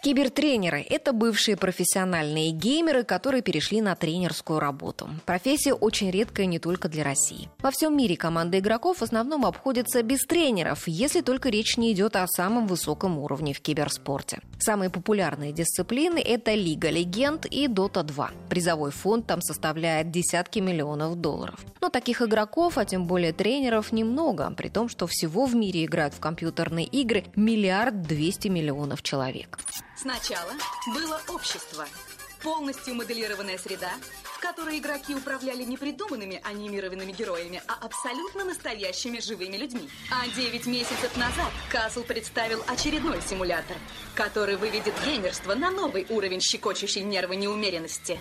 Кибертренеры – это бывшие профессиональные геймеры, которые перешли на тренерскую работу. Профессия очень редкая не только для России. Во всем мире команды игроков в основном обходятся без тренеров, если только речь не идет о самом высоком уровне в киберспорте. Самые популярные дисциплины – это Лига Легенд и Дота 2. Призовой фонд там составляет десятки миллионов долларов. Но таких игроков, а тем более тренеров, немного, при том, что всего в мире играют в компьютерные игры миллиард двести миллионов человек. Сначала было общество. Полностью моделированная среда, в которой игроки управляли не придуманными анимированными героями, а абсолютно настоящими живыми людьми. А 9 месяцев назад Касл представил очередной симулятор, который выведет геймерство на новый уровень щекочущей нервы неумеренности.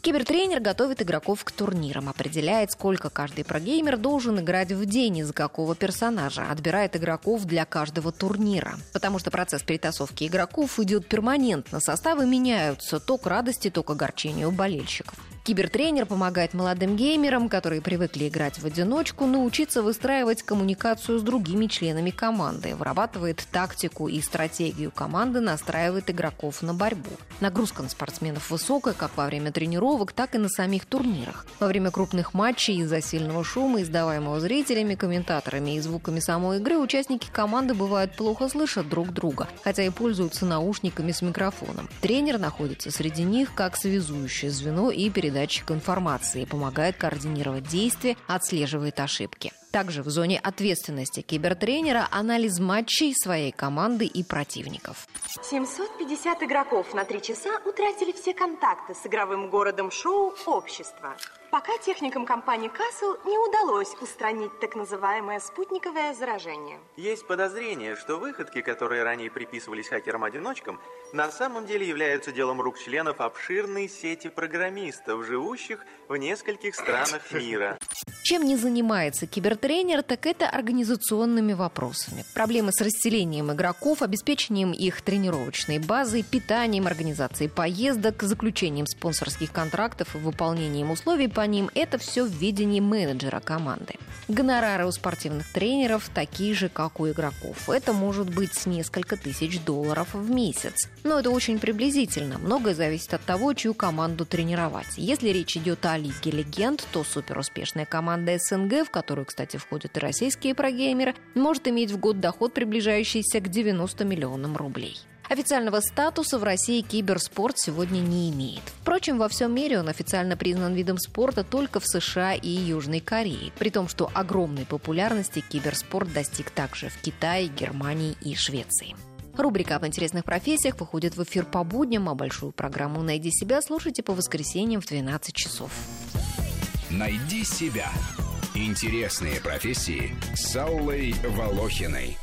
Кибертренер готовит игроков к турнирам, определяет, сколько каждый прогеймер должен играть в день и за какого персонажа, отбирает игроков для каждого турнира. Потому что процесс перетасовки игроков идет перманентно, составы меняются то к радости, то к огорчению болельщиков. Кибертренер помогает молодым геймерам, которые привыкли играть в одиночку, научиться выстраивать коммуникацию с другими членами команды, вырабатывает тактику и стратегию команды, настраивает игроков на борьбу. Нагрузка на спортсменов высокая как во время тренировок, так и на самих турнирах. Во время крупных матчей из-за сильного шума, издаваемого зрителями, комментаторами и звуками самой игры, участники команды бывают плохо слышат друг друга, хотя и пользуются наушниками с микрофоном. Тренер находится среди них как связующее звено и передает передатчик информации, помогает координировать действия, отслеживает ошибки. Также в зоне ответственности кибертренера анализ матчей своей команды и противников. 750 игроков на три часа утратили все контакты с игровым городом шоу «Общество». Пока техникам компании Castle не удалось устранить так называемое спутниковое заражение. Есть подозрение, что выходки, которые ранее приписывались хакерам-одиночкам, на самом деле являются делом рук членов обширной сети программистов, живущих в нескольких странах мира. Чем не занимается кибертренер, так это организационными вопросами. Проблемы с расселением игроков, обеспечением их тренировочной базой, питанием, организацией поездок, заключением спонсорских контрактов и выполнением условий по ним – это все в видении менеджера команды. Гонорары у спортивных тренеров такие же, как у игроков. Это может быть несколько тысяч долларов в месяц. Но это очень приблизительно. Многое зависит от того, чью команду тренировать. Если речь идет о Лиге Легенд, то суперуспешная команда СНГ, в которую, кстати, входят и российские прогеймеры, может иметь в год доход, приближающийся к 90 миллионам рублей. Официального статуса в России киберспорт сегодня не имеет. Впрочем, во всем мире он официально признан видом спорта только в США и Южной Корее, при том, что огромной популярности киберспорт достиг также в Китае, Германии и Швеции. Рубрика об интересных профессиях выходит в эфир по будням, а большую программу «Найди себя» слушайте по воскресеньям в 12 часов. Найди себя. Интересные профессии с Аллой Волохиной.